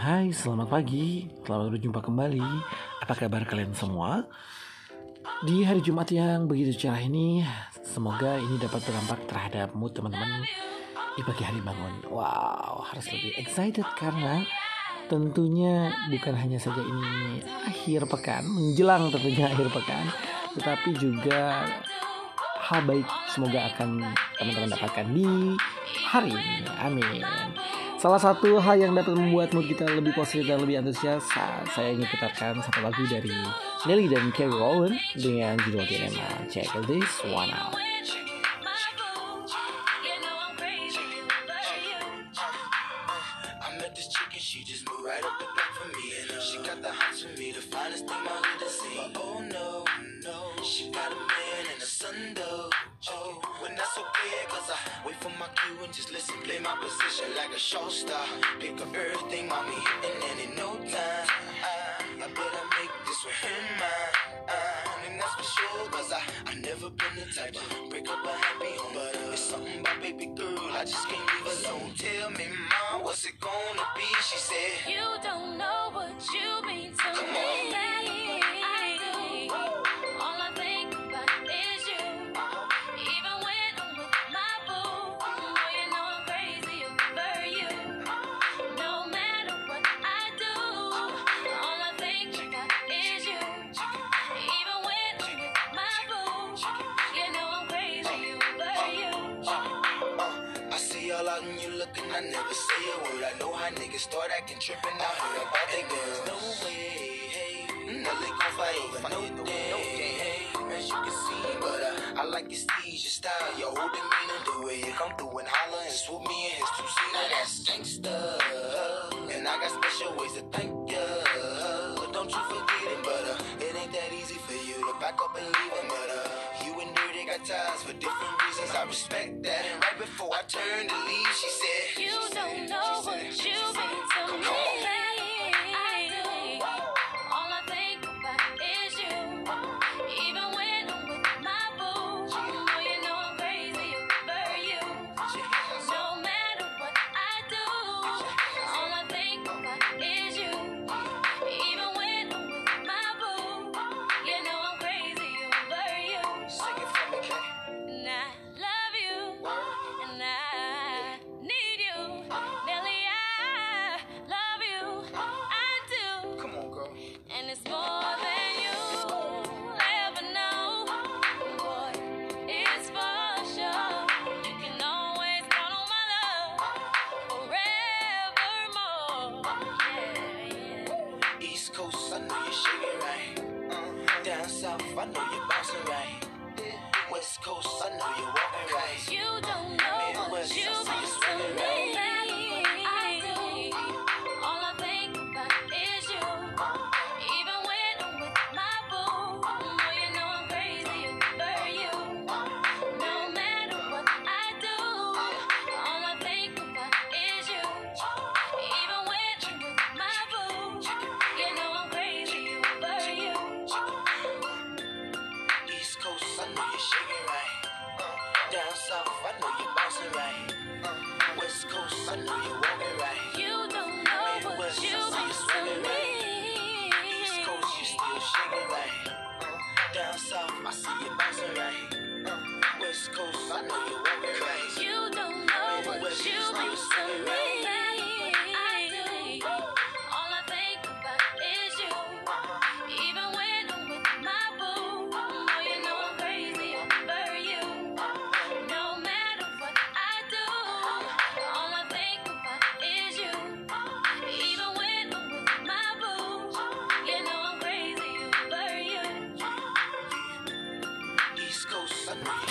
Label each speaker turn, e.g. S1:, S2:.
S1: Hai, selamat pagi. Selamat berjumpa kembali. Apa kabar kalian semua? Di hari Jumat yang begitu cerah ini, semoga ini dapat berdampak terhadap mood teman-teman di pagi hari bangun. Wow, harus lebih excited karena tentunya bukan hanya saja ini akhir pekan, menjelang tentunya akhir pekan, tetapi juga hal baik semoga akan teman-teman dapatkan di hari ini. Amin. Salah satu hal yang dapat membuat mood kita lebih positif dan lebih antusias saat saya ingin putarkan satu lagu dari Nelly dan Kerry Rowland dengan judul Dilema. Check this one out.
S2: Oh no, no, she got a man and a just listen, play my position like a show star. Pick up everything, mommy, and then in no time, I, I better make this with him mine. Uh, and that's for sure, cause I, I never been the type to break up a happy home. But uh, it's something about baby girl, I just can't leave alone. Tell me, mom, what's it gonna be? She said,
S3: You don't know what you mean to
S2: Come
S3: me.
S2: on. Out and you looking, I never say a word. I know how niggas start acting tripping. I heard about they girls. No way, hey, no they gon' fight over no day. Hey, as you can see, but uh, I like your steez, your style, your whole demeanor, the way you come through and holler and swoop me in his two seater. That's gangsta, and I got special ways to thank ya. But don't you forget it, but uh, it ain't that easy for you to back up and leave him, for different reasons. I respect that, and right before I turned to leave, she said,
S3: I know
S2: you're bouncing right. West Coast, I know you're walking right. I
S3: know
S2: you're right.
S3: You don't know what you
S2: you
S3: mean to
S2: swinging
S3: me.
S2: East Coast, you still shaking right. Down south, I see you bouncing right. West Coast, I know you're Coast,